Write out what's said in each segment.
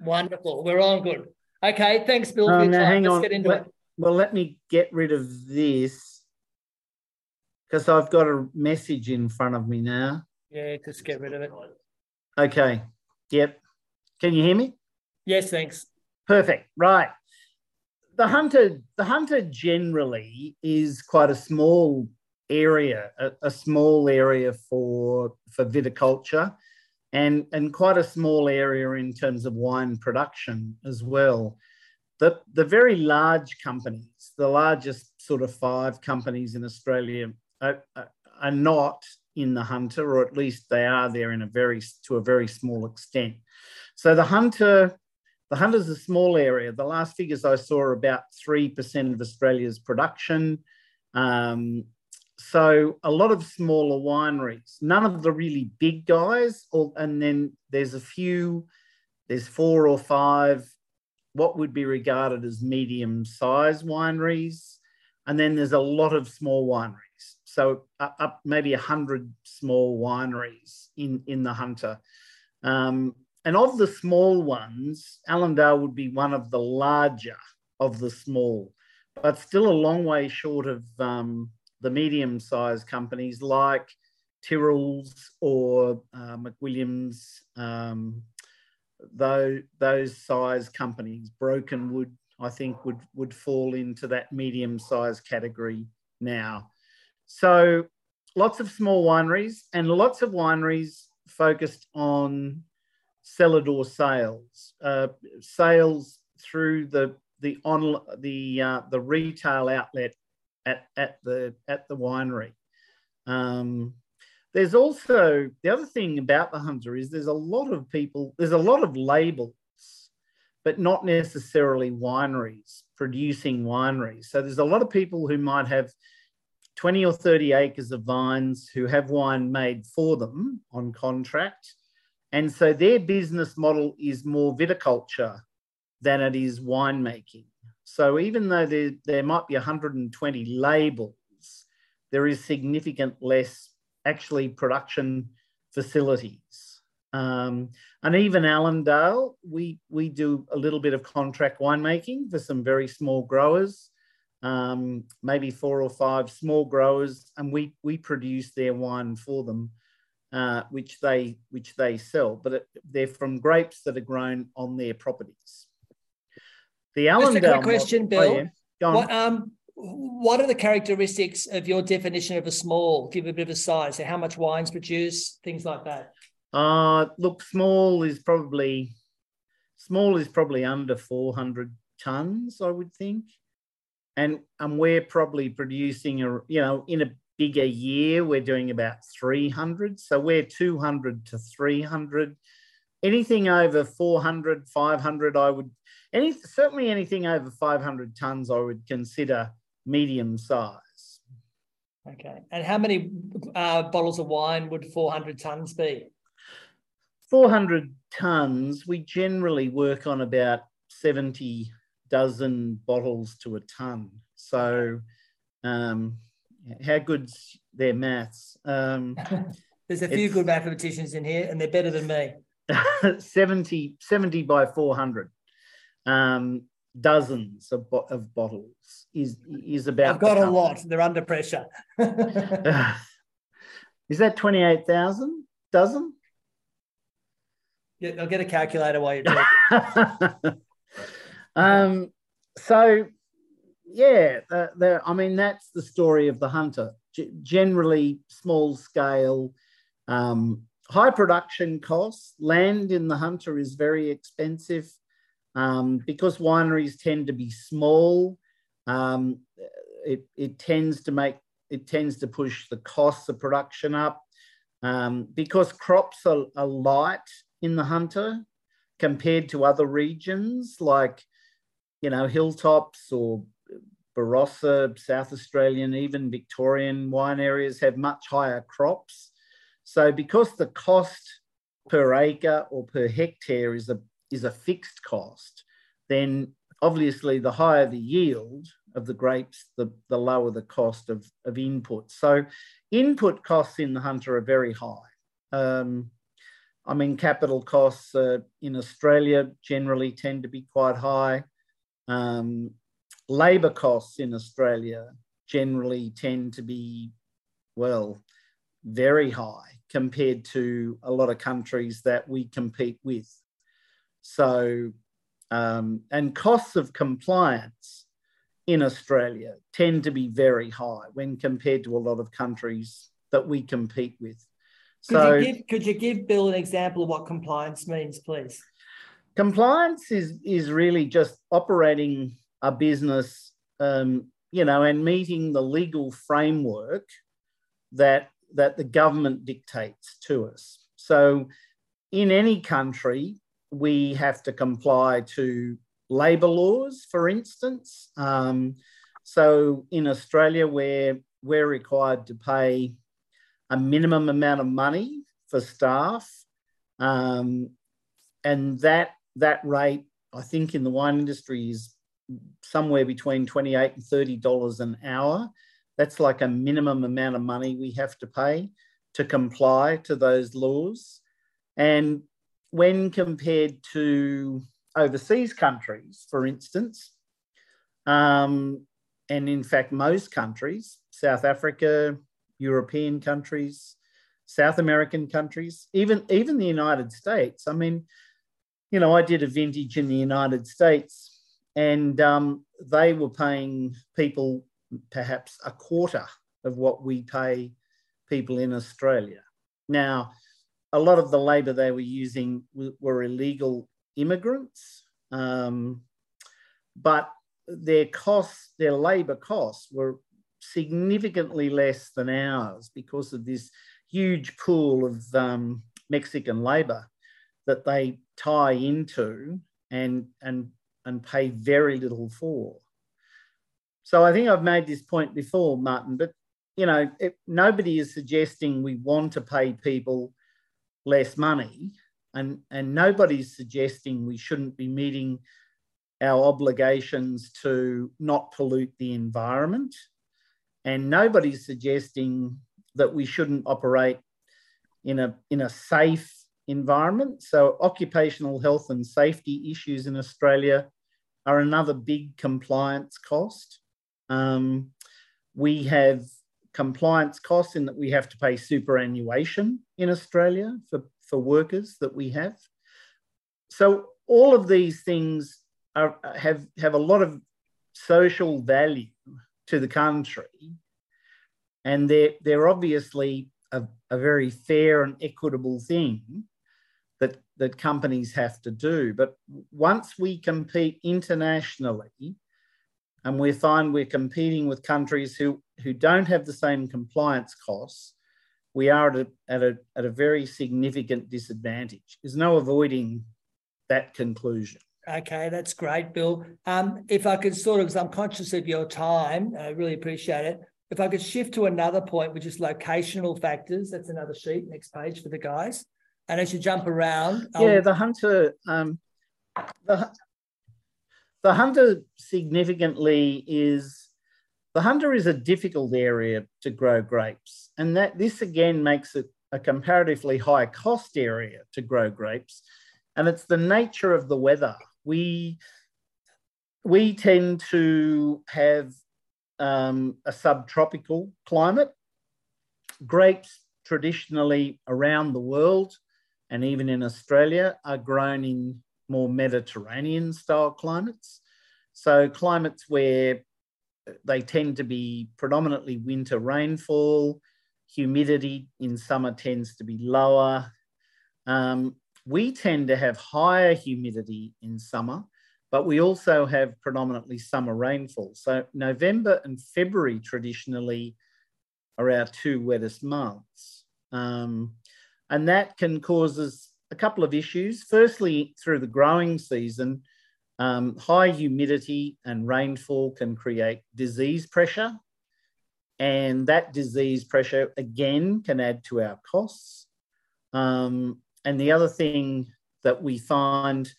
Wonderful. We're all good. Okay, thanks, Bill. For um, now, hang Let's on. into Let- it. Well, let me get rid of this because I've got a message in front of me now. Yeah, just get rid of it. Okay. Yep. Can you hear me? Yes, thanks. Perfect. Right. The hunter, the hunter generally is quite a small area, a, a small area for for viticulture, and and quite a small area in terms of wine production as well. The the very large companies, the largest sort of five companies in Australia, are, are- not in the hunter, or at least they are there in a very to a very small extent. So the hunter the hunter's a small area. The last figures I saw are about 3% of Australia's production. Um, so a lot of smaller wineries, none of the really big guys, or, and then there's a few, there's four or five, what would be regarded as medium sized wineries. And then there's a lot of small wineries. So up, up maybe 100 small wineries in, in the hunter. Um, and of the small ones, Allandale would be one of the larger of the small, but still a long way short of um, the medium sized companies like Tyrrell's or uh, McWilliam's, um, though those size companies, Brokenwood, I think would, would fall into that medium sized category now. So lots of small wineries and lots of wineries focused on cellar door sales, uh, sales through the the on the uh, the retail outlet at at the at the winery. Um, there's also the other thing about the hunter is there's a lot of people, there's a lot of labels, but not necessarily wineries producing wineries. So there's a lot of people who might have 20 or 30 acres of vines who have wine made for them on contract. And so their business model is more viticulture than it is winemaking. So even though there, there might be 120 labels, there is significant less actually production facilities. Um, and even Allandale, we, we do a little bit of contract winemaking for some very small growers, um, maybe four or five small growers, and we, we produce their wine for them uh, which they which they sell, but it, they're from grapes that are grown on their properties. The Just a Allandale quick question, oh, Bill. What um what are the characteristics of your definition of a small? Give a bit of a size. So how much wines produced, things like that. Uh, look, small is probably small is probably under 400 tons, I would think. And and we're probably producing a you know in a bigger year we're doing about 300. So we're 200 to 300. Anything over 400, 500, I would any certainly anything over 500 tons, I would consider medium size. Okay. And how many uh, bottles of wine would 400 tons be? 400 tons, we generally work on about 70 dozen bottles to a ton. So, um, how good's their maths? Um, There's a few good mathematicians in here, and they're better than me. 70, 70 by 400 um, dozens of, bo- of bottles is is about. I've got a lot. They're under pressure. is that 28,000 dozen? Yeah, I'll get a calculator while you're talking. um, so, yeah, the, I mean, that's the story of the hunter. G- generally, small scale, um, high production costs. Land in the hunter is very expensive um, because wineries tend to be small. Um, it, it tends to make it tends to push the costs of production up um, because crops are, are light in the hunter compared to other regions like you know hilltops or barossa south australian even victorian wine areas have much higher crops so because the cost per acre or per hectare is a is a fixed cost then obviously the higher the yield of the grapes the, the lower the cost of, of input so input costs in the hunter are very high um, I mean, capital costs uh, in Australia generally tend to be quite high. Um, labour costs in Australia generally tend to be, well, very high compared to a lot of countries that we compete with. So, um, and costs of compliance in Australia tend to be very high when compared to a lot of countries that we compete with. Could, so, you give, could you give Bill an example of what compliance means, please? Compliance is, is really just operating a business, um, you know, and meeting the legal framework that that the government dictates to us. So, in any country, we have to comply to labour laws, for instance. Um, so, in Australia, we're, we're required to pay a minimum amount of money for staff. Um, and that, that rate, I think, in the wine industry is somewhere between 28 and $30 an hour. That's like a minimum amount of money we have to pay to comply to those laws. And when compared to overseas countries, for instance, um, and in fact, most countries, South Africa, European countries, South American countries, even, even the United States. I mean, you know, I did a vintage in the United States and um, they were paying people perhaps a quarter of what we pay people in Australia. Now, a lot of the labour they were using were illegal immigrants, um, but their costs, their labour costs, were significantly less than ours because of this huge pool of um, Mexican labour that they tie into and and and pay very little for. So I think I've made this point before, Martin, but you know, it, nobody is suggesting we want to pay people less money, and and nobody's suggesting we shouldn't be meeting our obligations to not pollute the environment, and nobody's suggesting that we shouldn't operate in a in a safe environment. So occupational health and safety issues in Australia are another big compliance cost. Um, we have compliance costs in that we have to pay superannuation in Australia for, for workers that we have. So all of these things are, have, have a lot of social value to the country. And they're, they're obviously a, a very fair and equitable thing that, that companies have to do. But once we compete internationally, and we find we're competing with countries who, who don't have the same compliance costs, we are at a, at, a, at a very significant disadvantage. There's no avoiding that conclusion. Okay, that's great, Bill. Um, if I could sort of, because I'm conscious of your time, I really appreciate it. If I could shift to another point, which is locational factors, that's another sheet, next page for the guys. And as you jump around, yeah, the hunter, um, the the hunter significantly is the hunter is a difficult area to grow grapes, and that this again makes it a comparatively high cost area to grow grapes, and it's the nature of the weather. We we tend to have um, a subtropical climate. Grapes traditionally around the world and even in Australia are grown in more Mediterranean style climates. So, climates where they tend to be predominantly winter rainfall, humidity in summer tends to be lower. Um, we tend to have higher humidity in summer, but we also have predominantly summer rainfall. So, November and February traditionally are our two wettest months. Um, and that can cause us a couple of issues. Firstly, through the growing season, um, high humidity and rainfall can create disease pressure. And that disease pressure, again, can add to our costs. Um, and the other thing that we find,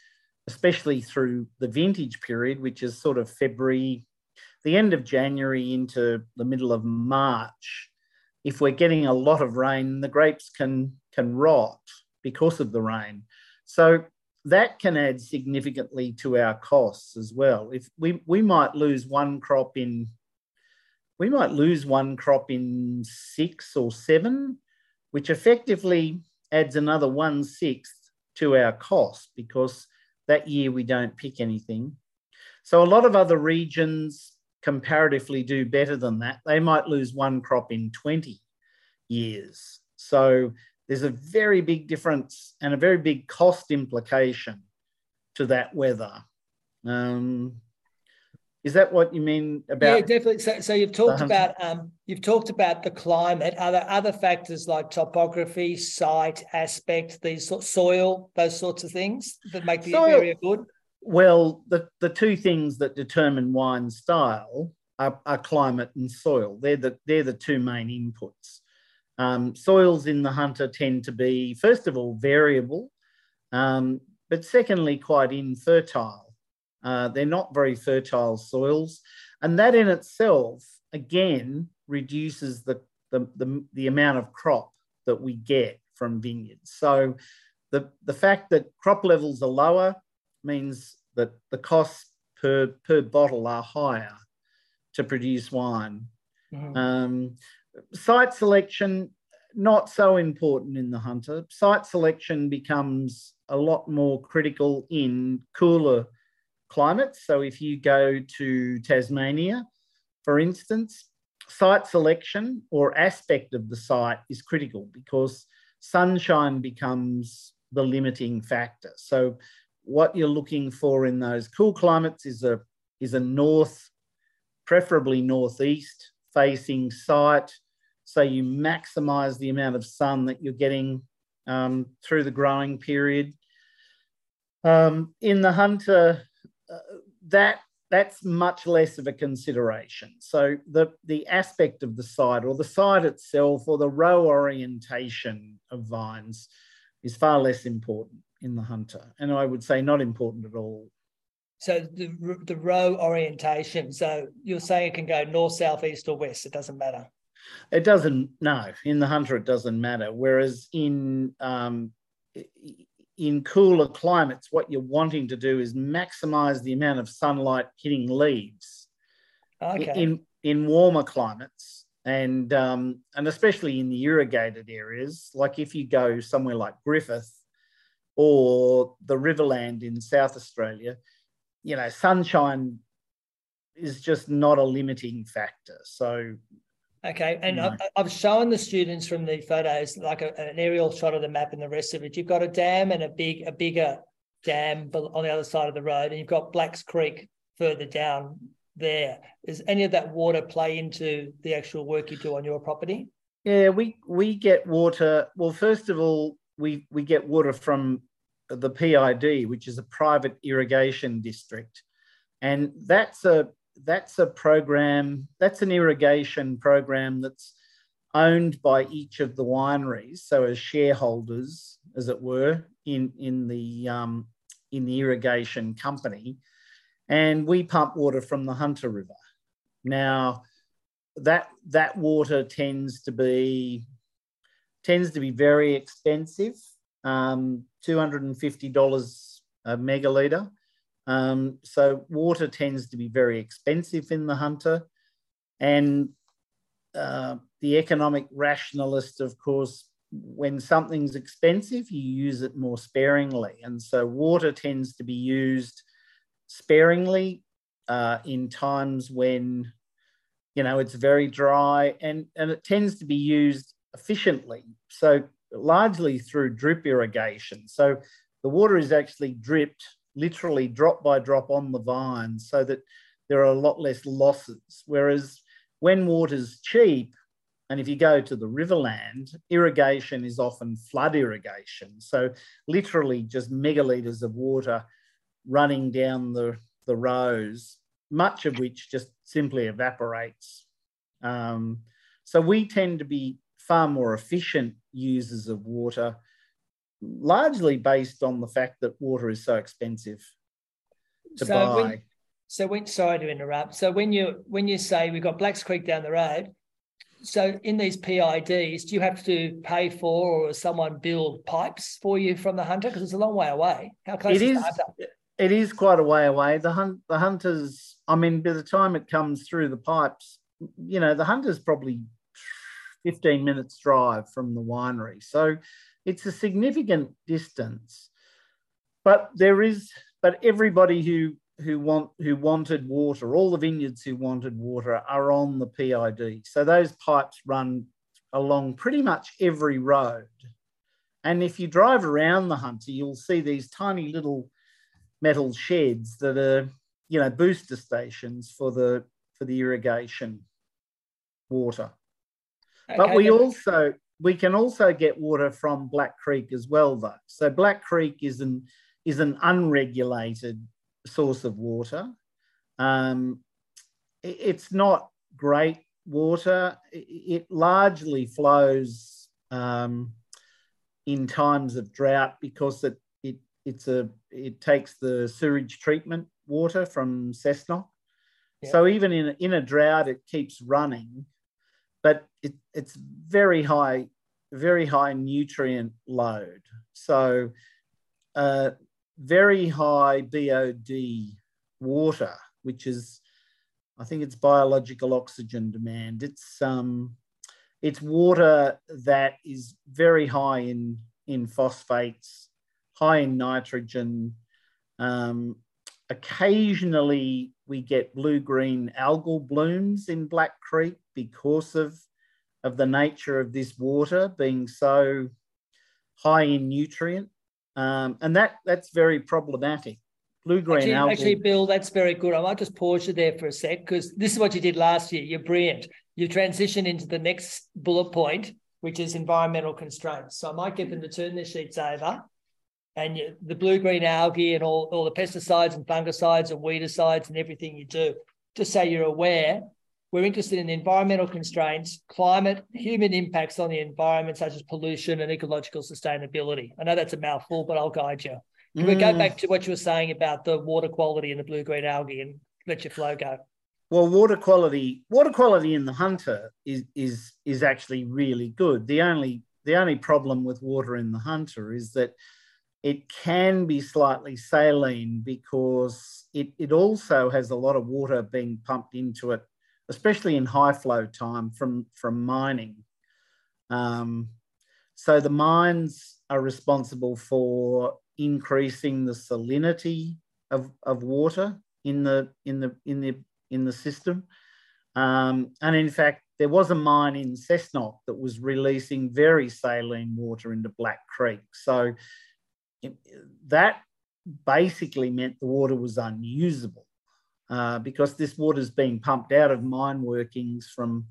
especially through the vintage period, which is sort of February, the end of January into the middle of March, if we're getting a lot of rain, the grapes can, can rot because of the rain. So that can add significantly to our costs as well. If we, we might lose one crop in we might lose one crop in six or seven, which effectively adds another one sixth to our cost because that year we don't pick anything. So a lot of other regions comparatively do better than that. They might lose one crop in 20 years. So there's a very big difference and a very big cost implication to that weather. Um, is that what you mean about? Yeah, definitely. So, so you've talked about um, you've talked about the climate. Are there other factors like topography, site, aspect, these sort soil, those sorts of things that make the soil, area good? Well, the, the two things that determine wine style are, are climate and soil. They're the they're the two main inputs. Um, soils in the hunter tend to be, first of all, variable, um, but secondly, quite infertile. Uh, they're not very fertile soils. And that in itself, again, reduces the, the, the, the amount of crop that we get from vineyards. So the, the fact that crop levels are lower means that the costs per, per bottle are higher to produce wine. Mm-hmm. Um, site selection, not so important in the hunter. Site selection becomes a lot more critical in cooler climates. So if you go to Tasmania, for instance, site selection or aspect of the site is critical because sunshine becomes the limiting factor. So what you're looking for in those cool climates is a is a north, preferably northeast facing site. So you maximize the amount of sun that you're getting um, through the growing period. Um, in the hunter, uh, that that's much less of a consideration. So the the aspect of the site or the site itself or the row orientation of vines is far less important in the hunter, and I would say not important at all. So the the row orientation. So you're saying it can go north, south, east, or west. It doesn't matter. It doesn't. No, in the hunter it doesn't matter. Whereas in um, in cooler climates, what you're wanting to do is maximize the amount of sunlight hitting leaves. Okay. In in warmer climates, and um, and especially in the irrigated areas, like if you go somewhere like Griffith or the Riverland in South Australia, you know, sunshine is just not a limiting factor. So Okay, and no. I've shown the students from the photos like a, an aerial shot of the map and the rest of it. You've got a dam and a big, a bigger dam on the other side of the road, and you've got Blacks Creek further down there. Does any of that water play into the actual work you do on your property? Yeah, we we get water. Well, first of all, we we get water from the PID, which is a private irrigation district, and that's a that's a program, that's an irrigation program that's owned by each of the wineries, so as shareholders, as it were, in, in, the, um, in the irrigation company. And we pump water from the Hunter River. Now, that, that water tends to be tends to be very expensive, um, $250 a megalitre. Um, so water tends to be very expensive in the hunter. And uh, the economic rationalist, of course, when something's expensive, you use it more sparingly. And so water tends to be used sparingly uh, in times when, you know, it's very dry and, and it tends to be used efficiently. So largely through drip irrigation. So the water is actually dripped literally drop by drop on the vine so that there are a lot less losses. Whereas when water's cheap, and if you go to the riverland, irrigation is often flood irrigation. So literally just megalitres of water running down the, the rows, much of which just simply evaporates. Um, so we tend to be far more efficient users of water largely based on the fact that water is so expensive to so buy. When, so when sorry to interrupt. So when you when you say we've got Blacks Creek down the road, so in these PIDs, do you have to pay for or someone build pipes for you from the hunter? Because it's a long way away. How close it is, is it is quite a way away. The hunt the hunters, I mean, by the time it comes through the pipes, you know, the hunter's probably 15 minutes drive from the winery. So it's a significant distance. But there is, but everybody who who want who wanted water, all the vineyards who wanted water are on the PID. So those pipes run along pretty much every road. And if you drive around the Hunter, you'll see these tiny little metal sheds that are, you know, booster stations for the for the irrigation water. Okay, but we also we can also get water from Black Creek as well, though. So Black Creek is an is an unregulated source of water. Um, it's not great water. It largely flows um, in times of drought because it, it it's a it takes the sewage treatment water from Cessnock. So even in in a drought, it keeps running, but it, it's very high, very high nutrient load. So uh, very high BOD water, which is, I think it's biological oxygen demand. It's um, it's water that is very high in in phosphates, high in nitrogen. Um, occasionally, we get blue green algal blooms in Black Creek because of of the nature of this water being so high in nutrient um, and that that's very problematic. Blue green actually. Actually, Bill, that's very good. I might just pause you there for a sec because this is what you did last year. You're brilliant. You transition into the next bullet point, which is environmental constraints. So I might get them to turn their sheets over. And you, the blue green algae and all, all the pesticides and fungicides and weedicides and everything you do, just so you're aware, we're interested in environmental constraints, climate, human impacts on the environment, such as pollution and ecological sustainability. I know that's a mouthful, but I'll guide you. Can mm. we go mm. back to what you were saying about the water quality and the blue green algae and let your flow go? Well, water quality, water quality in the Hunter is is is actually really good. The only the only problem with water in the Hunter is that it can be slightly saline because it, it also has a lot of water being pumped into it especially in high flow time from, from mining. Um, so the mines are responsible for increasing the salinity of, of water in the in the in the in the system. Um, and in fact, there was a mine in Cessnock that was releasing very saline water into Black Creek. So that basically meant the water was unusable uh, because this water is being pumped out of mine workings from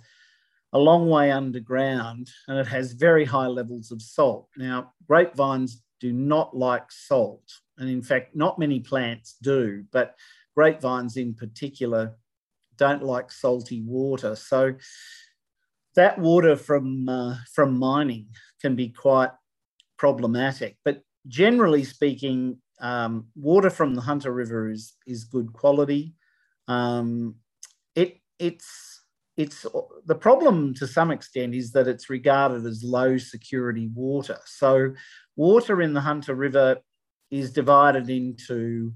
a long way underground and it has very high levels of salt. Now, grapevines do not like salt. And in fact, not many plants do, but grapevines in particular don't like salty water. So that water from, uh, from mining can be quite problematic. But generally speaking, um, water from the Hunter River is, is good quality. Um, it it's it's the problem to some extent is that it's regarded as low security water. So water in the Hunter River is divided into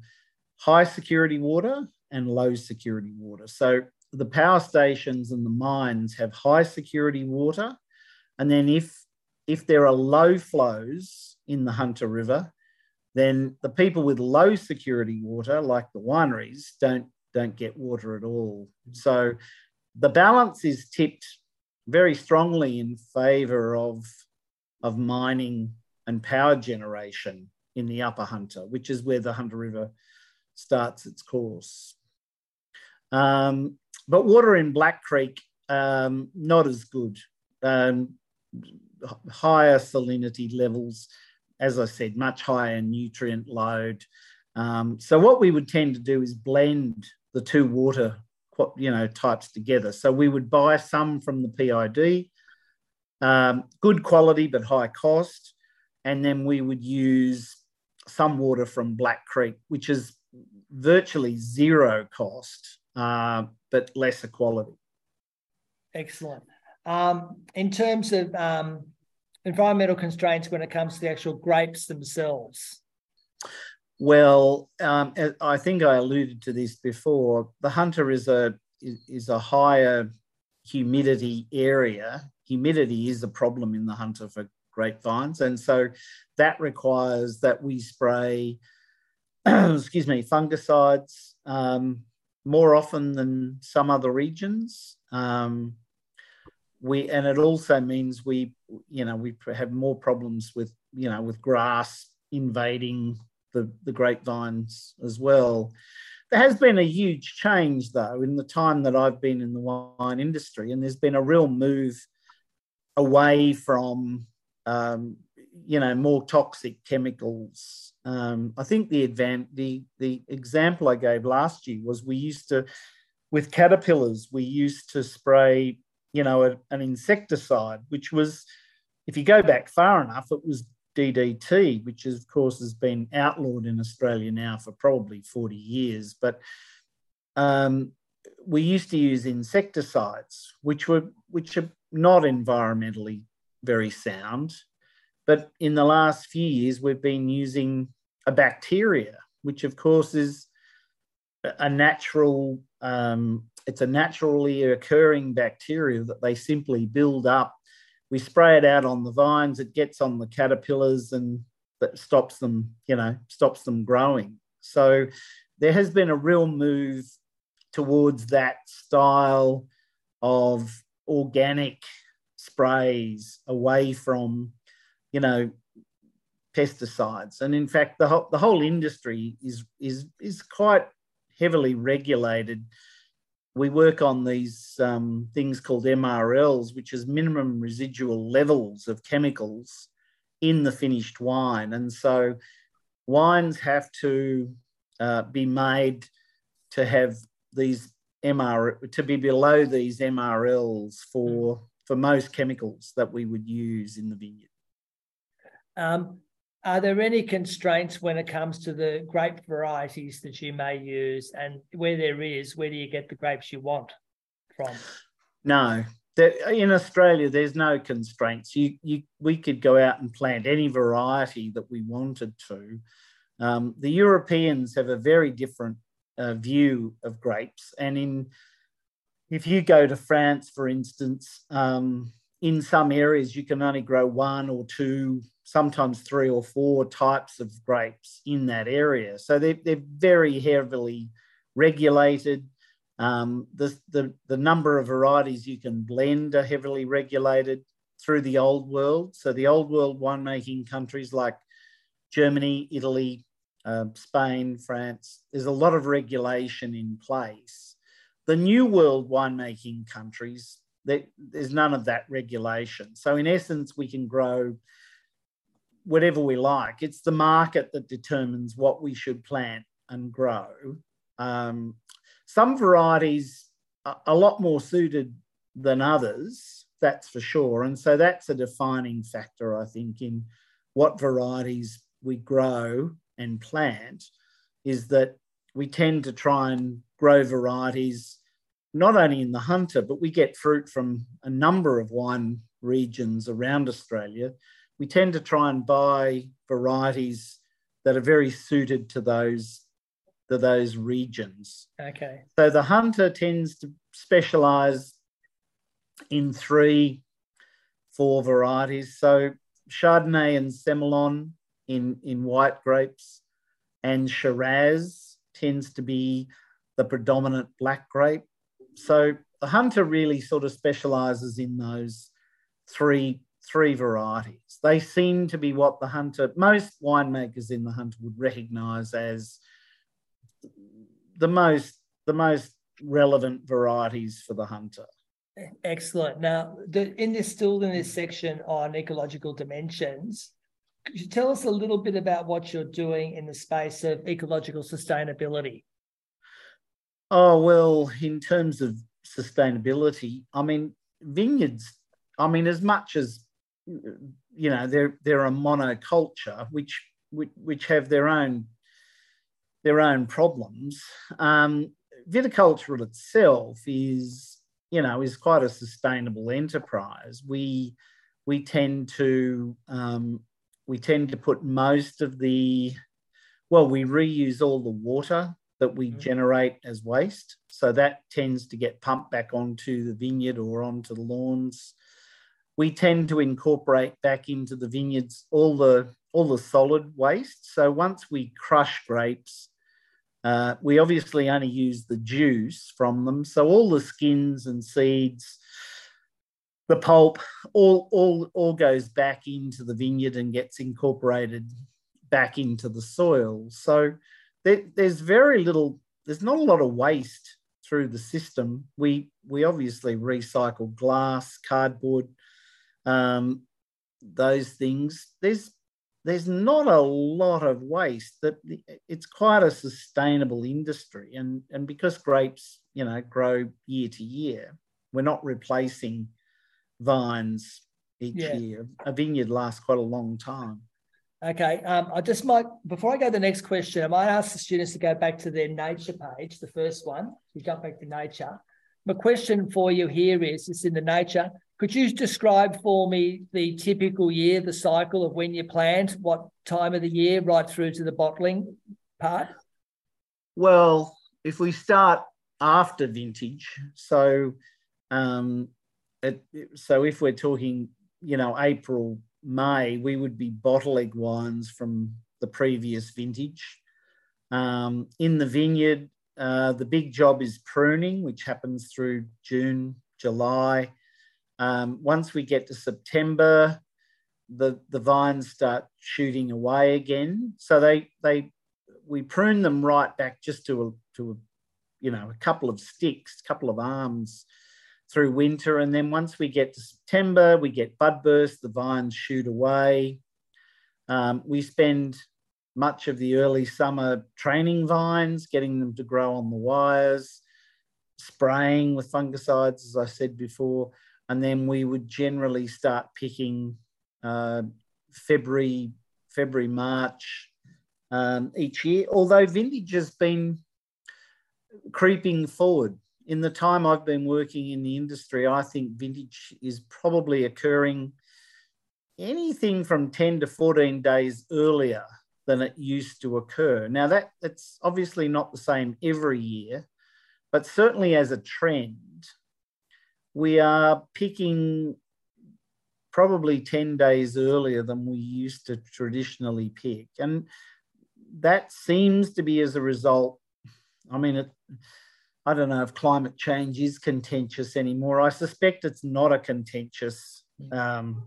high security water and low security water. So the power stations and the mines have high security water. And then if if there are low flows in the Hunter River, then the people with low security water, like the wineries, don't don't get water at all. So the balance is tipped very strongly in favour of, of mining and power generation in the upper Hunter, which is where the Hunter River starts its course. Um, but water in Black Creek, um, not as good. Um, higher salinity levels, as I said, much higher nutrient load. Um, so what we would tend to do is blend the two water you know types together. So we would buy some from the PID, um, good quality but high cost, and then we would use some water from Black Creek, which is virtually zero cost uh, but lesser quality. Excellent. um, in terms of um, environmental constraints when it comes to the actual grapes themselves? Well, um, I think I alluded to this before. The Hunter is a is a higher humidity area. Humidity is a problem in the Hunter for grapevines, and so that requires that we spray, excuse me, fungicides um, more often than some other regions. Um, we and it also means we, you know, we have more problems with, you know, with grass invading the, the grapevines as well. There has been a huge change, though, in the time that I've been in the wine industry, and there's been a real move away from, um, you know, more toxic chemicals. Um, I think the advan- the the example I gave last year was we used to, with caterpillars, we used to spray, you know, a, an insecticide, which was, if you go back far enough, it was DDT, which of course has been outlawed in Australia now for probably 40 years. But um, we used to use insecticides, which were which are not environmentally very sound. But in the last few years, we've been using a bacteria, which of course is a natural. Um, it's a naturally occurring bacteria that they simply build up we spray it out on the vines, it gets on the caterpillars and that stops them, you know, stops them growing. So there has been a real move towards that style of organic sprays away from, you know, pesticides. And in fact, the whole, the whole industry is, is, is quite heavily regulated we work on these um, things called MRLs, which is minimum residual levels of chemicals in the finished wine. And so wines have to uh, be made to have these MR to be below these MRLs for for most chemicals that we would use in the vineyard. Um, are there any constraints when it comes to the grape varieties that you may use? And where there is, where do you get the grapes you want from? No. In Australia, there's no constraints. You, you, we could go out and plant any variety that we wanted to. Um, the Europeans have a very different uh, view of grapes, and in if you go to France, for instance, um, in some areas you can only grow one or two sometimes three or four types of grapes in that area. So they're, they're very heavily regulated. Um, the, the, the number of varieties you can blend are heavily regulated through the old world. So the old world winemaking countries like Germany, Italy, uh, Spain, France, there's a lot of regulation in place. The new world winemaking countries, there's none of that regulation. So in essence, we can grow whatever we like. It's the market that determines what we should plant and grow. Um, some varieties are a lot more suited than others, that's for sure. And so that's a defining factor, I think, in what varieties we grow and plant, is that we tend to try and grow varieties not only in the hunter, but we get fruit from a number of wine regions around Australia we tend to try and buy varieties that are very suited to those to those regions. Okay. So the hunter tends to specialize in three, four varieties. So Chardonnay and Semillon in, in white grapes, and Shiraz tends to be the predominant black grape. So the hunter really sort of specializes in those three three varieties. They seem to be what the hunter, most winemakers in the hunter would recognize as the most the most relevant varieties for the hunter. Excellent. Now, the, in this still in this section on ecological dimensions, could you tell us a little bit about what you're doing in the space of ecological sustainability? Oh well, in terms of sustainability, I mean vineyards. I mean, as much as you know they're they're a monoculture which which, which have their own their own problems. Um, viticulture itself is you know is quite a sustainable enterprise. We we tend to um, we tend to put most of the well we reuse all the water that we mm-hmm. generate as waste so that tends to get pumped back onto the vineyard or onto the lawns we tend to incorporate back into the vineyards all the all the solid waste. So once we crush grapes uh, we obviously only use the juice from them. So all the skins and seeds the pulp all all all goes back into the vineyard and gets incorporated back into the soil. So there, there's very little there's not a lot of waste through the system. We we obviously recycle glass cardboard um, those things there's there's not a lot of waste that it's quite a sustainable industry and and because grapes you know grow year to year we're not replacing vines each yeah. year. A vineyard lasts quite a long time. Okay. Um, I just might, before I go to the next question, I might ask the students to go back to their nature page, the first one. You jump back to nature. My question for you here is, it's in the nature. Could you describe for me the typical year, the cycle of when you plant, what time of the year, right through to the bottling part? Well, if we start after vintage, so um, it, so if we're talking, you know, April, May, we would be bottling wines from the previous vintage. Um, in the vineyard, uh, the big job is pruning, which happens through June, July. Um, once we get to September, the, the vines start shooting away again. So they they we prune them right back just to a to a, you know a couple of sticks, a couple of arms through winter. And then once we get to September, we get bud burst, the vines shoot away. Um, we spend much of the early summer training vines, getting them to grow on the wires, spraying with fungicides, as I said before. And then we would generally start picking uh, February, February, March um, each year, although vintage has been creeping forward in the time I've been working in the industry, I think vintage is probably occurring anything from 10 to 14 days earlier than it used to occur. Now that it's obviously not the same every year, but certainly as a trend, we are picking probably 10 days earlier than we used to traditionally pick. And that seems to be as a result. I mean, it, I don't know if climate change is contentious anymore. I suspect it's not a contentious um,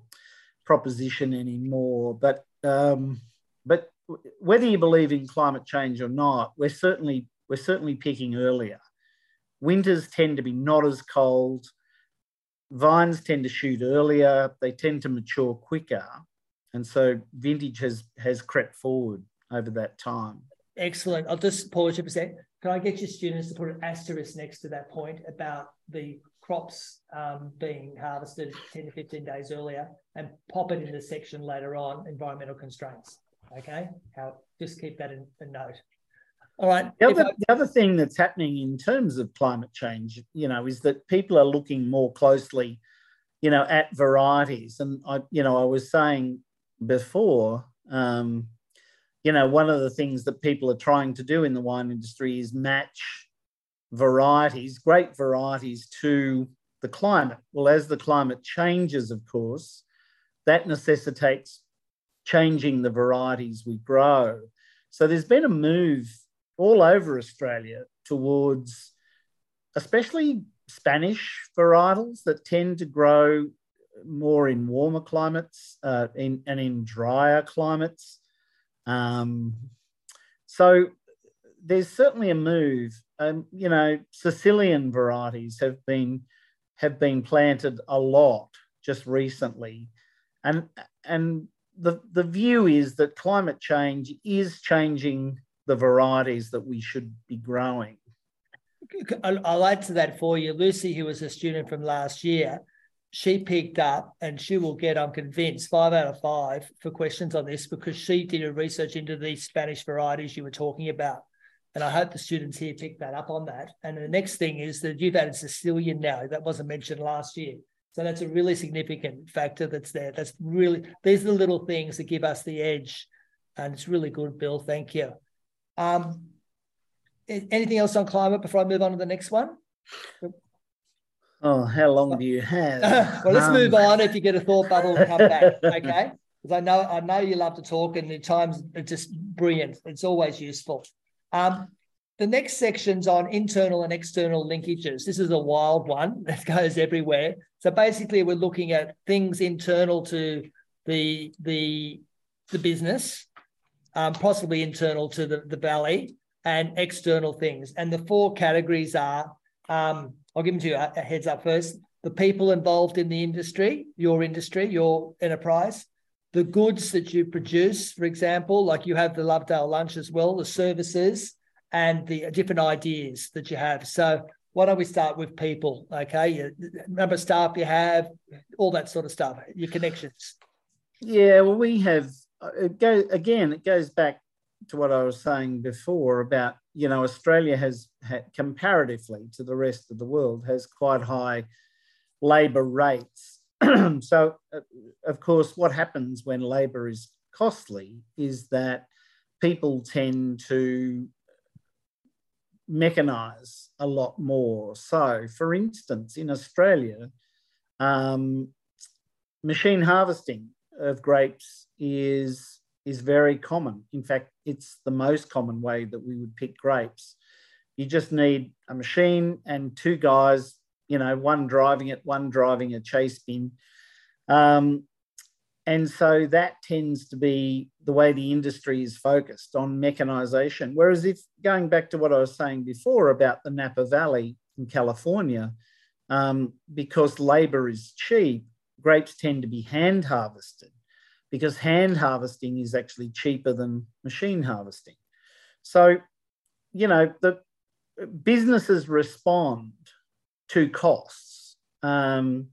proposition anymore. But um, but whether you believe in climate change or not, we're certainly we're certainly picking earlier. Winters tend to be not as cold. Vines tend to shoot earlier. They tend to mature quicker, and so vintage has has crept forward over that time. Excellent. I'll just pause you for a sec. Can I get your students to put an asterisk next to that point about the crops um, being harvested 10 to 15 days earlier and pop it in the section later on, environmental constraints. Okay, How, just keep that in a note. All right. The other, I... the other thing that's happening in terms of climate change, you know, is that people are looking more closely, you know, at varieties. And I, you know, I was saying before, um, you know, one of the things that people are trying to do in the wine industry is match varieties, great varieties, to the climate. Well, as the climate changes, of course, that necessitates changing the varieties we grow. So there's been a move all over Australia towards, especially Spanish varietals that tend to grow more in warmer climates uh, in, and in drier climates. Um, so there's certainly a move. Um, you know, Sicilian varieties have been have been planted a lot just recently, and and the the view is that climate change is changing the varieties that we should be growing. I'll add to that for you. Lucy, who was a student from last year, she picked up and she will get, I'm convinced, five out of five for questions on this because she did a research into these Spanish varieties you were talking about. And I hope the students here pick that up on that. And the next thing is that you've added Sicilian now. That wasn't mentioned last year. So that's a really significant factor that's there. That's really, these are the little things that give us the edge. And it's really good, Bill. Thank you. Um, anything else on climate before I move on to the next one? Oh, how long do you have? well, let's um, move on. If you get a thought bubble, come back. Okay. Because I know I know you love to talk, and the times are just brilliant. It's always useful. Um, the next section's on internal and external linkages. This is a wild one that goes everywhere. So basically, we're looking at things internal to the the the business, um, possibly internal to the, the valley, and external things. And the four categories are um, I'll give them to you a, a heads up first. The people involved in the industry, your industry, your enterprise, the goods that you produce, for example, like you have the Lovedale lunch as well, the services and the different ideas that you have. So why don't we start with people? Okay, number of staff you have, all that sort of stuff, your connections. Yeah, well, we have. It goes again. It goes back to what I was saying before about you know Australia has had, comparatively to the rest of the world has quite high labour rates. so uh, of course, what happens when labour is costly is that people tend to mechanize a lot more. So, for instance, in Australia, um, machine harvesting of grapes is is very common. In fact, it's the most common way that we would pick grapes. You just need a machine and two guys, you know, one driving it, one driving a chase bin. Um, and so that tends to be the way the industry is focused on mechanization. Whereas, if going back to what I was saying before about the Napa Valley in California, um, because labor is cheap, grapes tend to be hand harvested because hand harvesting is actually cheaper than machine harvesting. So, you know, the businesses respond to costs. Um,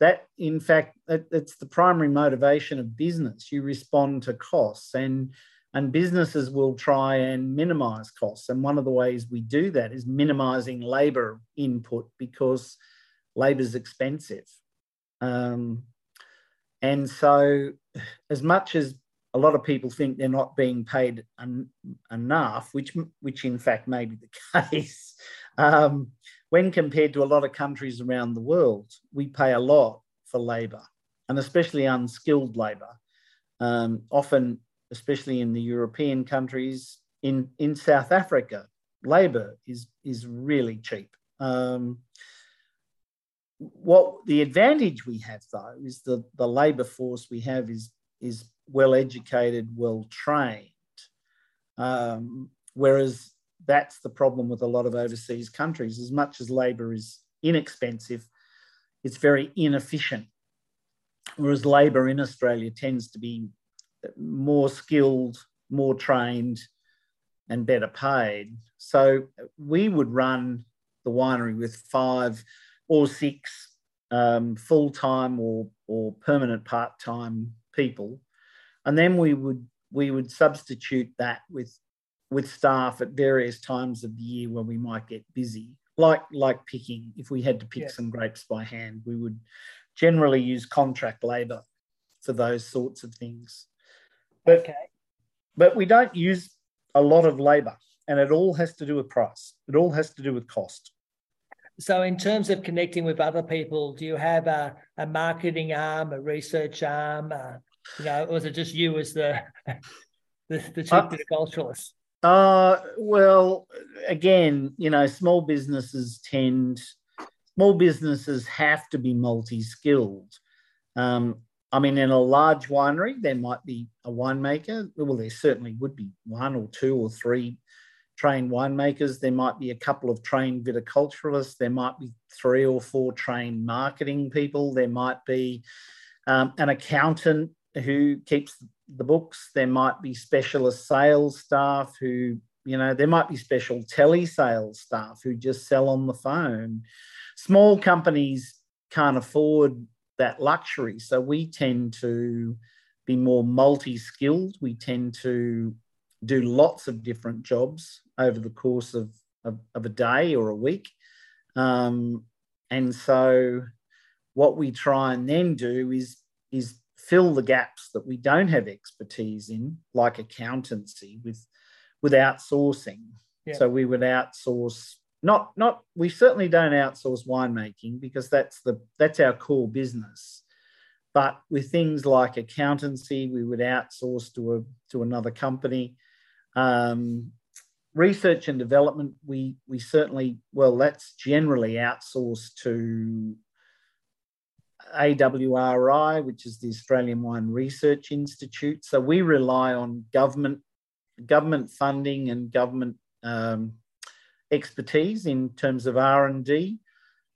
that, in fact, it, it's the primary motivation of business. You respond to costs, and and businesses will try and minimize costs. And one of the ways we do that is minimizing labor input because labor is expensive. Um, and so, as much as a lot of people think they're not being paid en- enough, which which in fact may be the case, um, when compared to a lot of countries around the world, we pay a lot for labour, and especially unskilled labour. Um, often, especially in the European countries, in in South Africa, labour is is really cheap. Um, what the advantage we have though is the, the labour force we have is is well educated, well trained. Um, whereas that's the problem with a lot of overseas countries. As much as labour is inexpensive, it's very inefficient. Whereas labour in Australia tends to be more skilled, more trained, and better paid. So we would run the winery with five or six um, full time or or permanent part time people, and then we would we would substitute that with with staff at various times of the year when we might get busy, like like picking. If we had to pick some grapes by hand, we would generally use contract labour for those sorts of things. But, okay. but we don't use a lot of labour, and it all has to do with price. It all has to do with cost. So, in terms of connecting with other people, do you have a, a marketing arm, a research arm? Uh, you know, or is it just you as the the, the chief uh, viticulturalist? Uh, well, again, you know, small businesses tend, small businesses have to be multi-skilled. Um, I mean, in a large winery, there might be a winemaker. Well, there certainly would be one or two or three trained winemakers. There might be a couple of trained viticulturalists. There might be three or four trained marketing people. There might be um, an accountant who keeps the books. There might be specialist sales staff who, you know, there might be special telesales staff who just sell on the phone. Small companies can't afford that luxury. So we tend to be more multi skilled. We tend to do lots of different jobs over the course of, of, of a day or a week. Um, and so what we try and then do is, is fill the gaps that we don't have expertise in, like accountancy, with, with outsourcing. Yeah. So we would outsource not not we certainly don't outsource winemaking because that's the that's our core business. But with things like accountancy, we would outsource to a to another company. Um, research and development, we we certainly well, that's generally outsourced to AWRI, which is the Australian Wine Research Institute. So we rely on government government funding and government um, expertise in terms of R and D.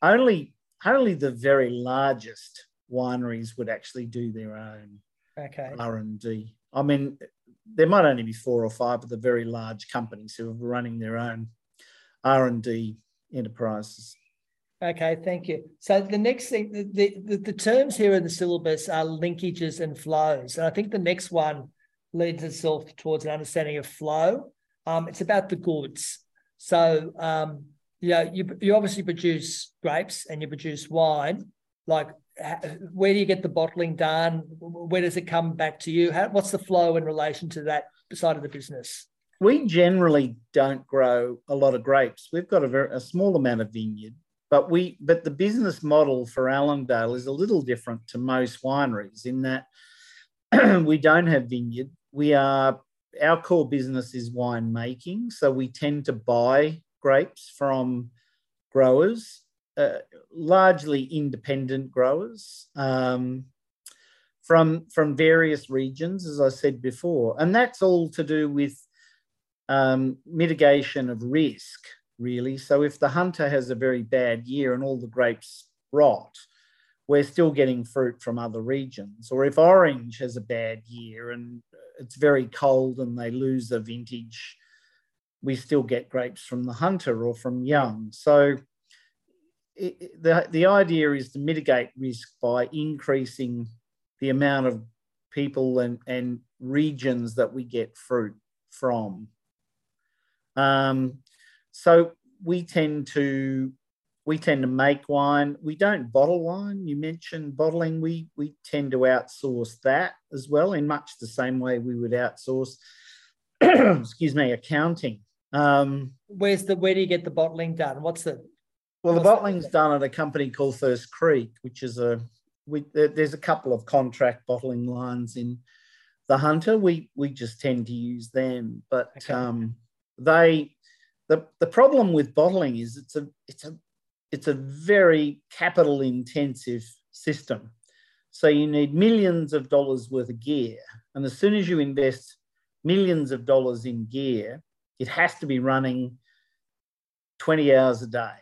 Only only the very largest wineries would actually do their own okay. R and D. I mean, there might only be four or five of the very large companies who are running their own R and D enterprises. Okay, thank you. So the next thing, the, the, the terms here in the syllabus are linkages and flows. And I think the next one leads itself towards an understanding of flow. Um, it's about the goods. So, um, you know, you, you obviously produce grapes and you produce wine. Like where do you get the bottling done? Where does it come back to you? How, what's the flow in relation to that side of the business? We generally don't grow a lot of grapes. We've got a very a small amount of vineyard, but we but the business model for Allandale is a little different to most wineries in that we don't have vineyard. We are our core business is wine making, so we tend to buy grapes from growers uh, largely independent growers um, from from various regions, as I said before, and that's all to do with um, mitigation of risk, really. So if the hunter has a very bad year and all the grapes rot, we're still getting fruit from other regions. Or if orange has a bad year and it's very cold and they lose the vintage, we still get grapes from the hunter or from young. So it, the, the idea is to mitigate risk by increasing the amount of people and, and regions that we get fruit from. Um, so we tend to we tend to make wine. We don't bottle wine. You mentioned bottling. We we tend to outsource that as well in much the same way we would outsource, excuse me, accounting. Um, Where's the where do you get the bottling done? What's the well, the bottling's done at a company called First Creek, which is a we, there's a couple of contract bottling lines in the Hunter. We we just tend to use them, but okay. um, they the the problem with bottling is it's a it's a it's a very capital intensive system. So you need millions of dollars worth of gear, and as soon as you invest millions of dollars in gear, it has to be running 20 hours a day.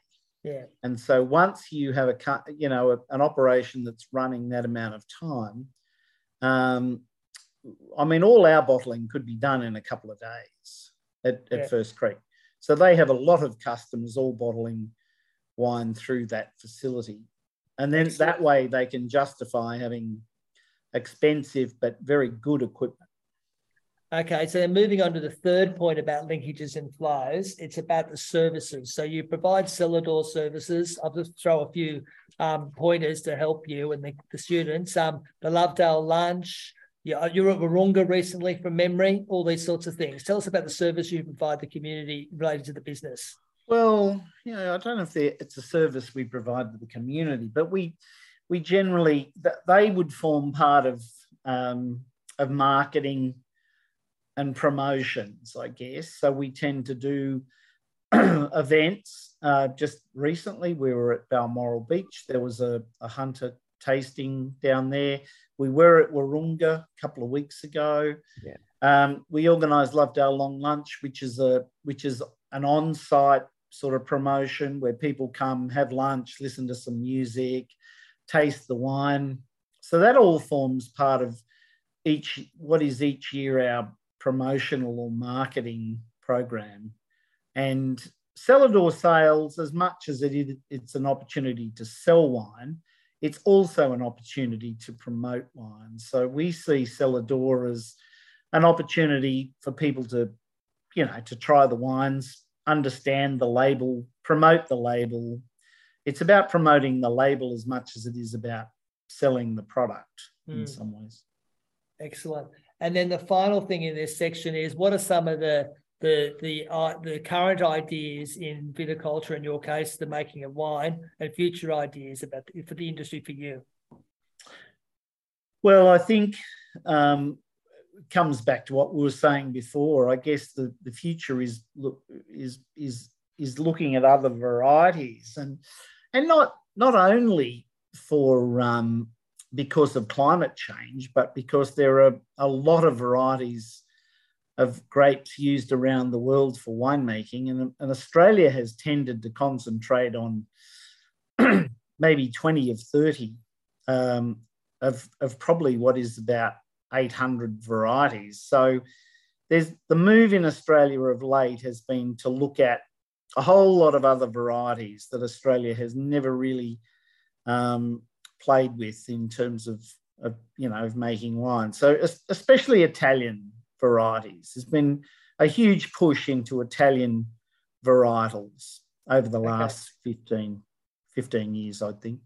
Yeah. And so once you have a you know a, an operation that's running that amount of time, um, I mean, all our bottling could be done in a couple of days at, at yeah. First Creek. So they have a lot of customers all bottling wine through that facility, and then Excellent. that way they can justify having expensive but very good equipment. Okay, so then moving on to the third point about linkages and flows, it's about the services. So you provide cellar door services. I'll just throw a few um, pointers to help you and the, the students. Um, the Lovedale lunch, yeah, you're at Wahroonga recently from memory, all these sorts of things. Tell us about the service you provide the community related to the business. Well, you know, I don't know if it's a service we provide to the community, but we we generally they would form part of um, of marketing and promotions, I guess. So we tend to do events. Uh, just recently, we were at Balmoral Beach. There was a, a hunter tasting down there. We were at Wahroonga a couple of weeks ago. Yeah. Um, we organised Lovedale Long Lunch, which is a which is an on-site sort of promotion where people come, have lunch, listen to some music, taste the wine. So that all forms part of each what is each year our promotional or marketing program. And cellar door sales, as much as it is, it's an opportunity to sell wine, it's also an opportunity to promote wine. So we see cellar door as an opportunity for people to, you know, to try the wines, understand the label, promote the label. It's about promoting the label as much as it is about selling the product mm. in hmm. some ways. Excellent. And then the final thing in this section is what are some of the the the uh, the current ideas in viticulture in your case, the making of wine, and future ideas about the, for the industry for you? Well, I think um, comes back to what we were saying before. I guess the, the future is look is is is looking at other varieties and and not not only for um, because of climate change, but because there are a lot of varieties of grapes used around the world for winemaking. And, and Australia has tended to concentrate on maybe 20 of 30 um, of, of probably what is about 800 varieties. So there's the move in Australia of late has been to look at a whole lot of other varieties that Australia has never really um, played with in terms of, of you know of making wine. So especially Italian varieties. There's been a huge push into Italian varietals over the last okay. 15, 15 years, I think.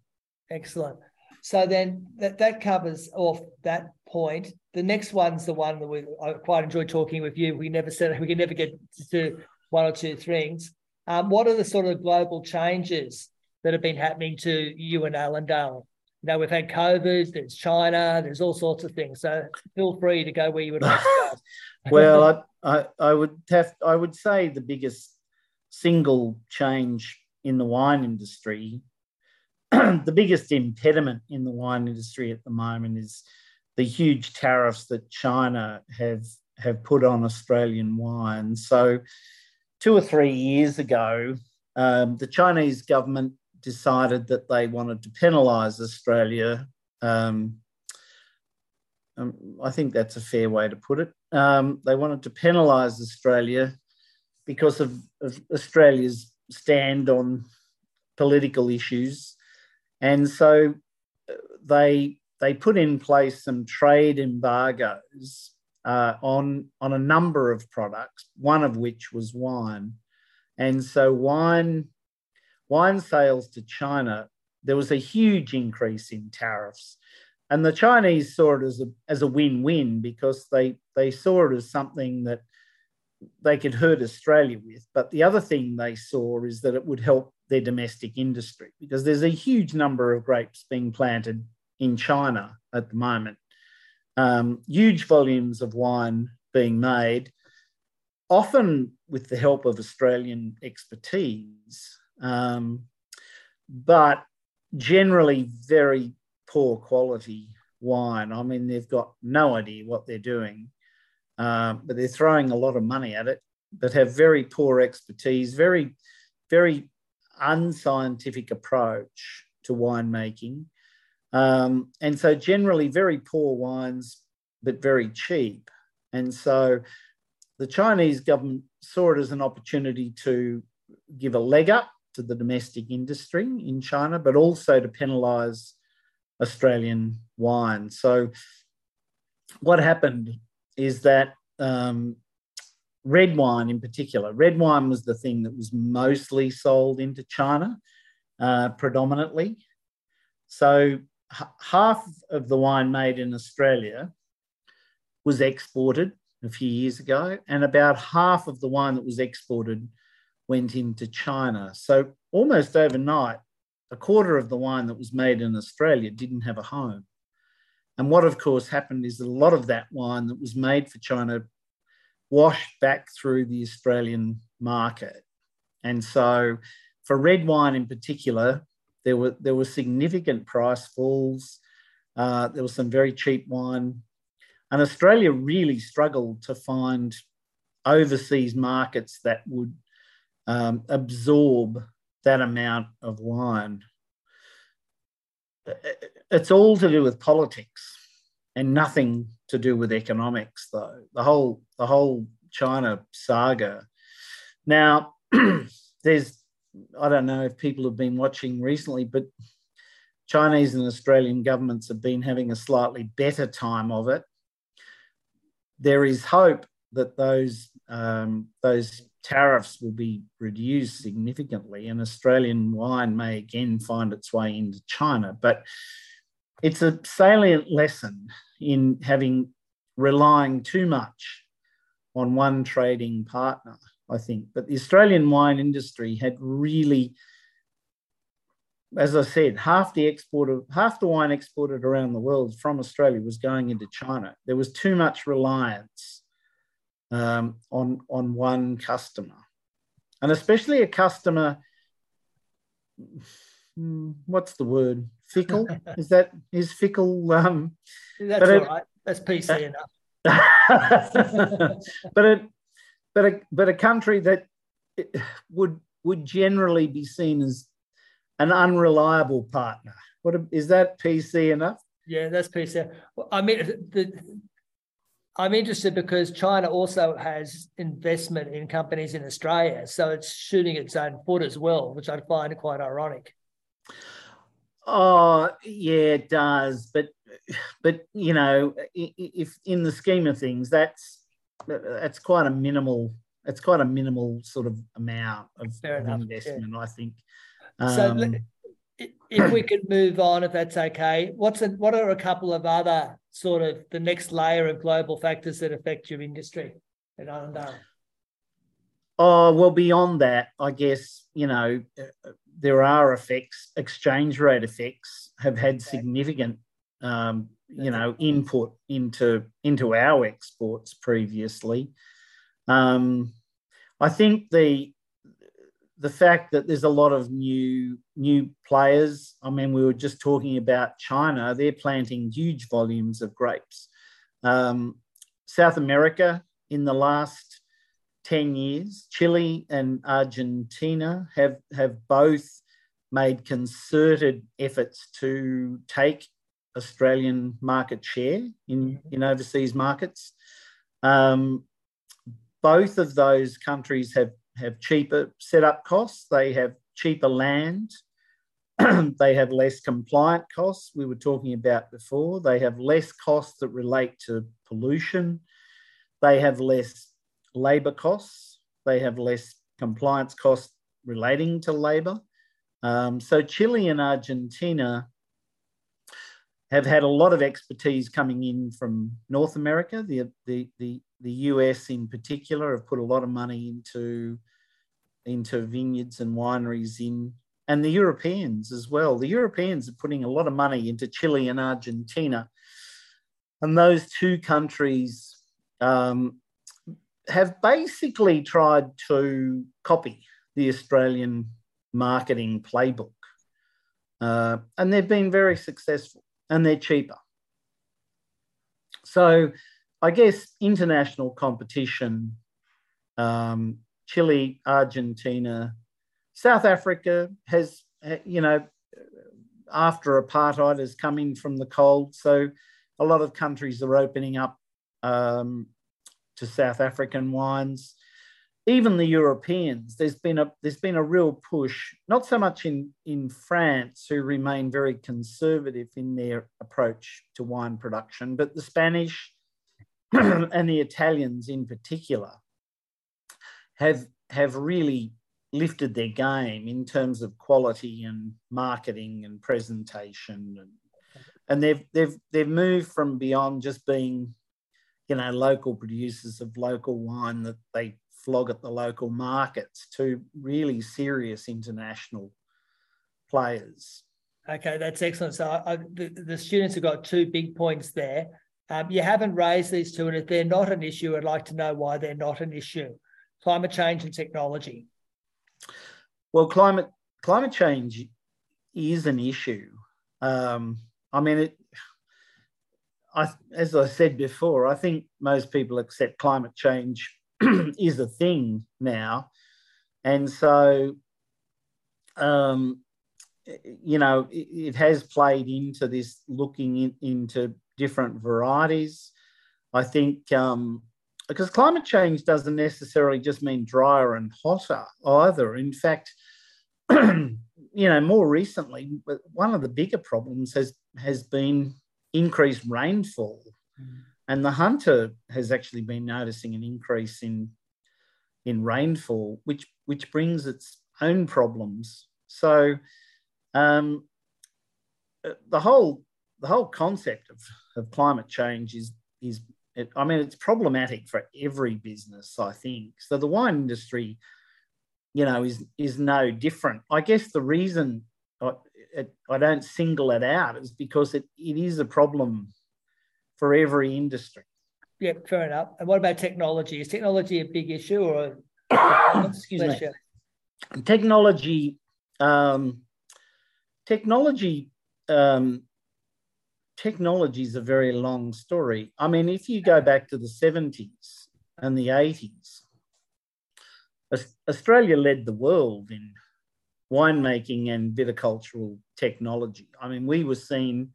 Excellent. So then that, that covers off that point. The next one's the one that we I quite enjoy talking with you. We never said we can never get to one or two things. Um, what are the sort of global changes that have been happening to you and Allandale? You know, we've had COVID, there's China, there's all sorts of things. So feel free to go where you would like to go. well, I, I, I would have I would say the biggest single change in the wine industry, the biggest impediment in the wine industry at the moment is the huge tariffs that China have have put on Australian wine. So, two or three years ago, um, the Chinese government decided that they wanted to penalise Australia. Um, um, I think that's a fair way to put it. Um, they wanted to penalise Australia because of, of, Australia's stand on political issues, and so uh, they they put in place some trade embargoes uh, on on a number of products. One of which was wine, and so wine wine sales to China, there was a huge increase in tariffs. And the Chinese saw it as a, as a win win because they, they saw it as something that they could hurt Australia with. But the other thing they saw is that it would help their domestic industry because there's a huge number of grapes being planted in China at the moment, um, huge volumes of wine being made, often with the help of Australian expertise um, but generally very poor quality wine. I mean, they've got no idea what they're doing, uh, but they're throwing a lot of money at it, but have very poor expertise, very, very unscientific approach to winemaking. Um, and so, generally, very poor wines, but very cheap. And so, the Chinese government saw it as an opportunity to give a leg up to the domestic industry in China, but also to penalise Australian wine. So, what happened is that um, red wine, in particular, red wine was the thing that was mostly sold into China uh, predominantly. So, h- half of the wine made in Australia was exported a few years ago, and about half of the wine that was exported went into China. So almost overnight, a quarter of the wine that was made in Australia didn't have a home. And what, of course, happened is that a lot of that wine that was made for China washed back through the Australian market. And so, for red wine in particular, there were there were significant price falls. Uh, there was some very cheap wine, and Australia really struggled to find overseas markets that would um, absorb that amount of wine. It's all to do with politics and nothing to do with economics, though. The whole the whole China saga. Now, there's I don't know if people have been watching recently, but Chinese and Australian governments have been having a slightly better time of it there is hope that those um, those tariffs will be reduced significantly, and Australian wine may again find its way into China. But it's a salient lesson in having relying too much on one trading partner, I think. But the Australian wine industry had really, as I said, half the export of half the wine exported around the world from Australia was going into China. There was too much reliance um, on on one customer, and especially a customer. Hmm, what's the word? Fickle? is that is fickle? Um, That's all right. That's PC enough. but a but a but a country that would would generally be seen as an unreliable partner. What is that PC enough? Yeah, that's PC. I mean, the, I'm interested because China also has investment in companies in Australia, so it's shooting its own foot as well, which I find quite ironic. Oh yeah, it does, but but you know, if in the scheme of things, that's that's quite a minimal. It's quite a minimal sort of amount of, of investment, yeah. I think. Um, so, if we could move on, if that's okay, what's a, what are a couple of other sort of the next layer of global factors that affect your industry at Allandale? Oh well, beyond that, I guess you know there are effects. Exchange rate effects have had okay. significant um, you know, input into into our exports previously. Um, I think the the fact that there's a lot of new new players. I mean, we were just talking about China. They're planting huge volumes of grapes. Um, South America in the last 10 years, Chile and Argentina have, have both made concerted efforts to take Australian market share in, mm-hmm. in overseas markets. Um, both of those countries have, have cheaper setup costs, they have cheaper land, they have less compliant costs, we were talking about before, they have less costs that relate to pollution, they have less labour costs, they have less compliance costs relating to labour. Um, so Chile and Argentina have had a lot of expertise coming in from North America. The, the, the, the US in particular have put a lot of money into, into vineyards and wineries in, and the Europeans as well. The Europeans are putting a lot of money into Chile and Argentina. And those two countries um, have basically tried to copy the Australian marketing playbook. Uh, and they've been very successful and they're cheaper. So, I guess international competition, um, Chile, Argentina, South Africa has, you know, after apartheid has come in from the cold. So, a lot of countries are opening up um, to South African wines even the Europeans, there's been a there's been a real push, not so much in, in France, who remain very conservative in their approach to wine production, but the Spanish and the Italians in particular have have really lifted their game in terms of quality and marketing and presentation and and they've they've they've moved from beyond just being you know local producers of local wine that they flog at the local markets to really serious international players. Okay, that's excellent. So I, the, the, students have got two big points there. Um, you haven't raised these two, and if they're not an issue, I'd like to know why they're not an issue. Climate change and technology. Well, climate climate change is an issue. Um, I mean, it, I, as I said before, I think most people accept climate change is a thing now. And so, um, you know, it, it, has played into this looking in, into different varieties. I think um, because climate change doesn't necessarily just mean drier and hotter either. In fact, you know, more recently, one of the bigger problems has has been increased rainfall. Mm. and the hunter has actually been noticing an increase in in rainfall, which which brings its own problems. So um, the whole the whole concept of, of climate change is is it, I mean it's problematic for every business I think. So the wine industry you know is is no different. I guess the reason I, it, I don't single it out is because it, it is a problem for every industry. Yeah fair enough. And what about technology? Is technology a big issue or excuse me. technology um, technology um, technology is a very long story. I mean, if you go back to the 70s and the 80s, Australia led the world in winemaking and viticultural technology. I mean, we were seen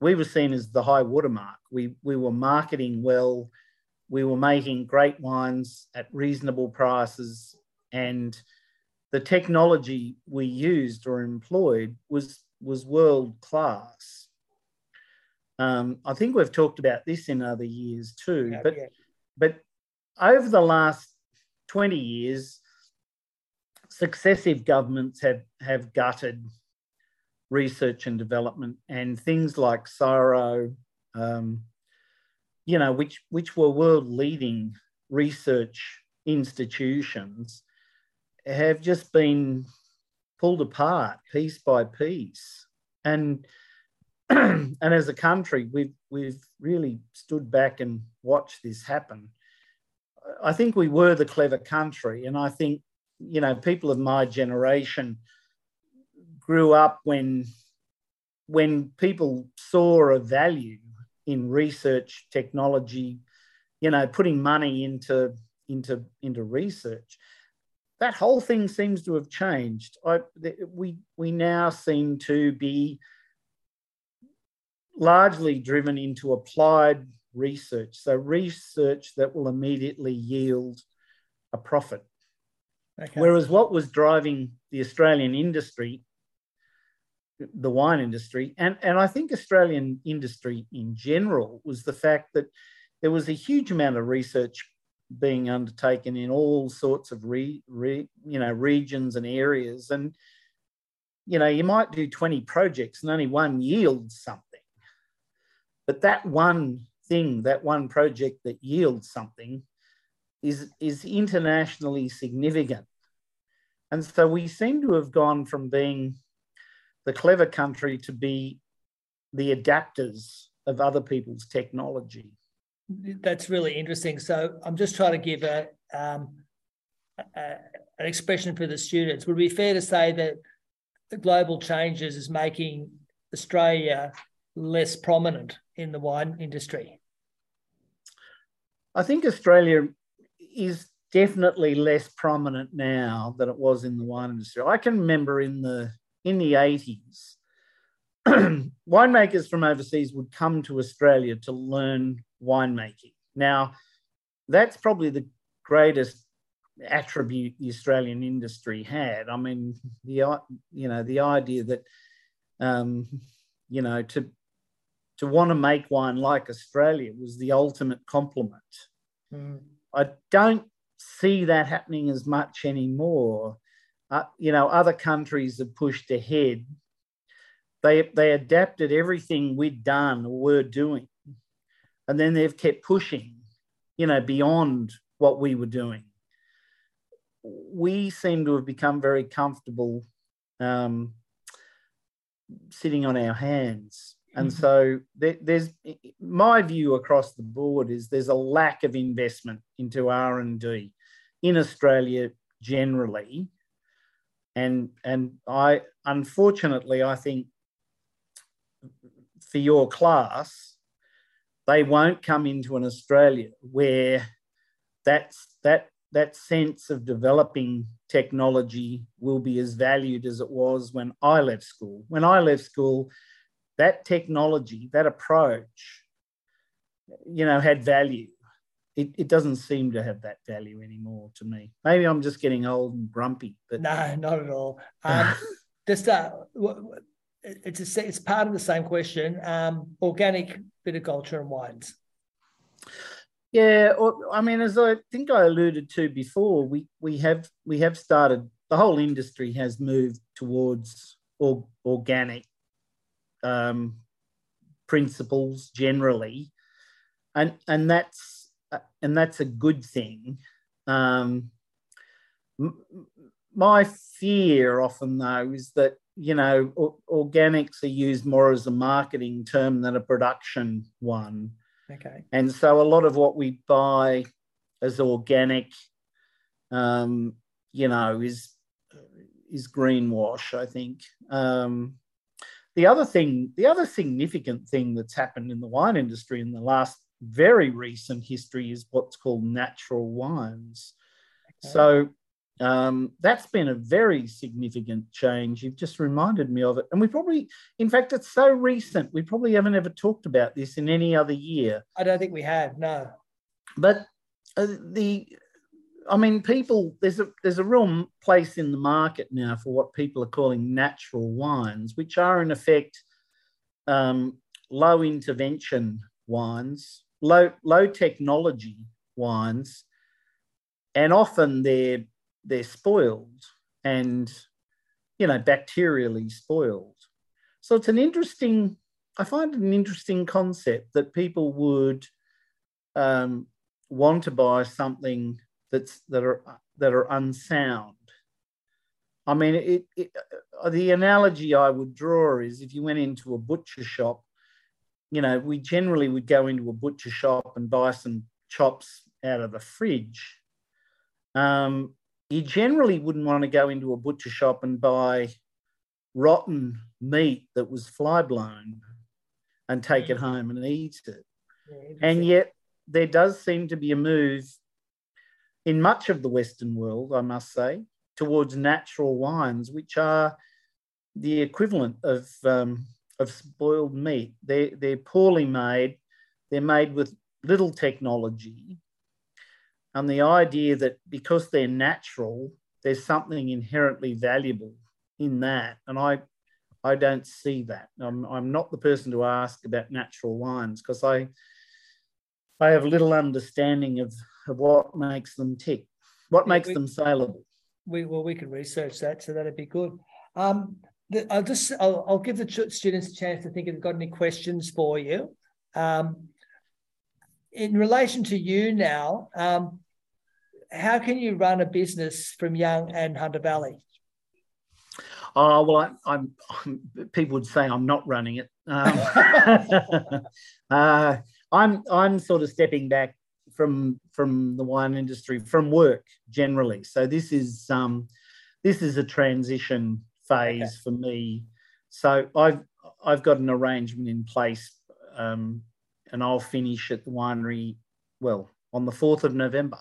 we were seen as the high watermark. We we were marketing well, we were making great wines at reasonable prices, and the technology we used or employed was was world class. Um, I think we've talked about this in other years too, yeah, but yeah. but over the last 20 years, successive governments have, have gutted research and development and things like CSIRO, um, you know, which, which were world leading research institutions, have just been pulled apart piece by piece. And and as a country, we've we've really stood back and watched this happen. I think we were the clever country, and I think you know people of my generation grew up when when people saw a value in research technology you know putting money into into into research that whole thing seems to have changed I, we we now seem to be largely driven into applied research. So, research that will immediately yield a profit. Okay. Whereas what was driving the Australian industry, the wine industry, and, and I think Australian industry in general, was the fact that there was a huge amount of research being undertaken in all sorts of re, re, you know regions and areas and you know you might do 20 projects and only one yields something but that one thing, that one project that yields something is, is internationally significant. And so we seem to have gone from being the clever country to be the adapters of other people's technology. That's really interesting. So I'm just trying to give a, um, a, an expression for the students. Would it be fair to say that the global changes is making Australia less prominent in the wine industry? I think Australia is definitely less prominent now than it was in the wine industry. I can remember in the in the 80s, winemakers from overseas would come to Australia to learn winemaking. Now, that's probably the greatest attribute the Australian industry had. I mean, the you know the idea that um, you know to to want to make wine like Australia was the ultimate compliment. Mm. I don't see that happening as much anymore. Uh, you know, other countries have pushed ahead. They, they adapted everything we'd done or were doing, and then they've kept pushing, you know, beyond what we were doing. We seem to have become very comfortable um, sitting on our hands and mm-hmm. so there, there's my view across the board is there's a lack of investment into R&D in Australia generally. And and I unfortunately I think for your class, they won't come into an Australia where that's that that sense of developing technology will be as valued as it was when I left school. When I left school, that technology, that approach, you know, had value. It, it doesn't seem to have that value anymore to me. Maybe I'm just getting old and grumpy, but no, not at all. Um, just uh, it's a, it's part of the same question. Um, organic viticulture and wines. Yeah, I mean, as I think I alluded to before, we we have we have started. The whole industry has moved towards or, organic um, principles generally, and and that's and that's a good thing. Um, my fear often though is that you know organics are used more as a marketing term than a production one. Okay. And so a lot of what we buy as organic um, you know is is greenwash i think. Um, the other thing the other significant thing that's happened in the wine industry in the last very recent history is what's called natural wines okay. so um, that's been a very significant change. You've just reminded me of it. And we probably, in fact, it's so recent, we probably haven't ever talked about this in any other year. I don't think we have, no. But uh, the, I mean, people, there's a there's a real place in the market now for what people are calling natural wines, which are in effect um, low intervention wines, low low technology wines, and often they're they're spoiled and you know bacterially spoiled. So it's an interesting i find it an interesting concept that people would um, want to buy something that's that are that are unsound i mean it, it uh, the analogy i would draw is if you went into a butcher shop you know we generally would go into a butcher shop and buy some chops out of the fridge um, you generally wouldn't want to go into a butcher shop and buy rotten meat that was fly blown and take it mm. home and eat it. Yeah, and yet, there does seem to be a move in much of the Western world, I must say, towards natural wines, which are the equivalent of um, of spoiled meat. They're, they're poorly made. They're made with little technology, and the idea that because they're natural, there's something inherently valuable in that. And I, I don't see that. I'm, I'm not the person to ask about natural wines because I, I have little understanding of, of what makes them tick, what makes we, them saleable. We well, we can research that, so that'd be good. Um, the, I'll just I'll, I'll, give the students a chance to think if they've got any questions for you. Um, in relation to you now, um, how can you run a business from Young and Hunter Valley? Oh well, I, am People would say I'm not running it. Um, uh, I'm I'm sort of stepping back from from the wine industry, from work generally. So this is um, this is a transition phase okay. for me. So I've I've got an arrangement in place, um, and I'll finish at the winery well on the fourth of November.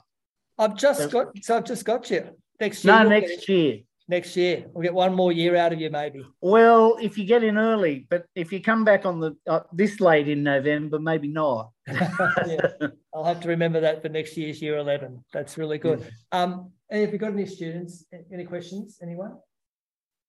I've just got so I've just got you next year. No, next year. Next year, we'll get one more year out of you, maybe. Well, if you get in early, but if you come back on the uh, this late in November, maybe not. yeah. I'll have to remember that for next year's year eleven. That's really good. Mm. Um, and if you got any students, any questions, anyone?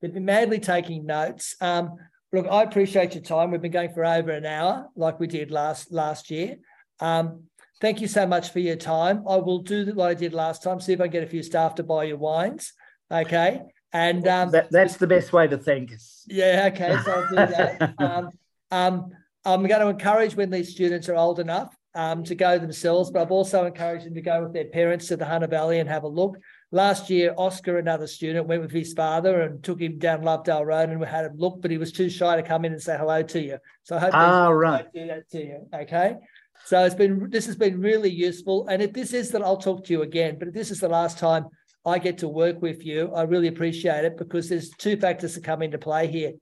They've been madly taking notes. Um, look, I appreciate your time. We've been going for over an hour, like we did last last year. Um, Thank you so much for your time. I will do what I did last time, see if I can get a few staff to buy your wines. Okay. And um, that, that's the best way to thank us. Yeah. Okay. So I'll do that. um, um, I'm going to encourage when these students are old enough um, to go themselves, but I've also encouraged them to go with their parents to the Hunter Valley and have a look. Last year, Oscar, another student, went with his father and took him down Lovedale Road and we had him look, but he was too shy to come in and say hello to you. So I hope ah, right. do that to you. Okay. So it's been this has been really useful. And if this is that I'll talk to you again, but if this is the last time I get to work with you, I really appreciate it because there's two factors that come into play here.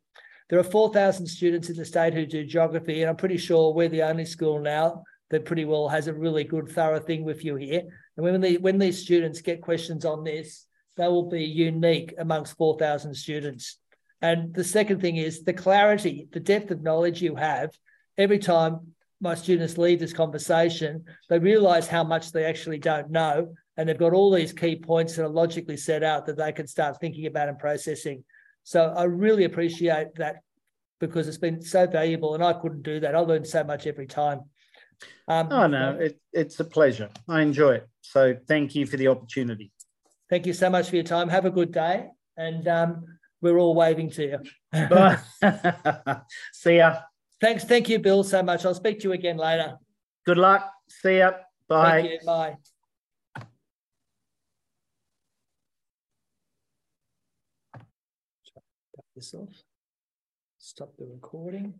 There are 4,000 students in the state who do geography, and I'm pretty sure we're the only school now that pretty well has a really good, thorough thing with you here. And when, when these students get questions on this, they will be unique amongst 4,000 students. And the second thing is the clarity, the depth of knowledge you have every time my students leave this conversation, they realize how much they actually don't know. And they've got all these key points that are logically set out that they can start thinking about and processing. So I really appreciate that because it's been so valuable and I couldn't do that. I learned so much every time. Um, Oh no, it, it's a pleasure. I enjoy it. So thank you for the opportunity. Thank you so much for your time. Have a good day. And um, we're all waving to you. Bye. See ya. Thanks. Thank you, Bill, so much. I'll speak to you again later. Good luck. See ya. Bye. Bye. Off. Stop the recording.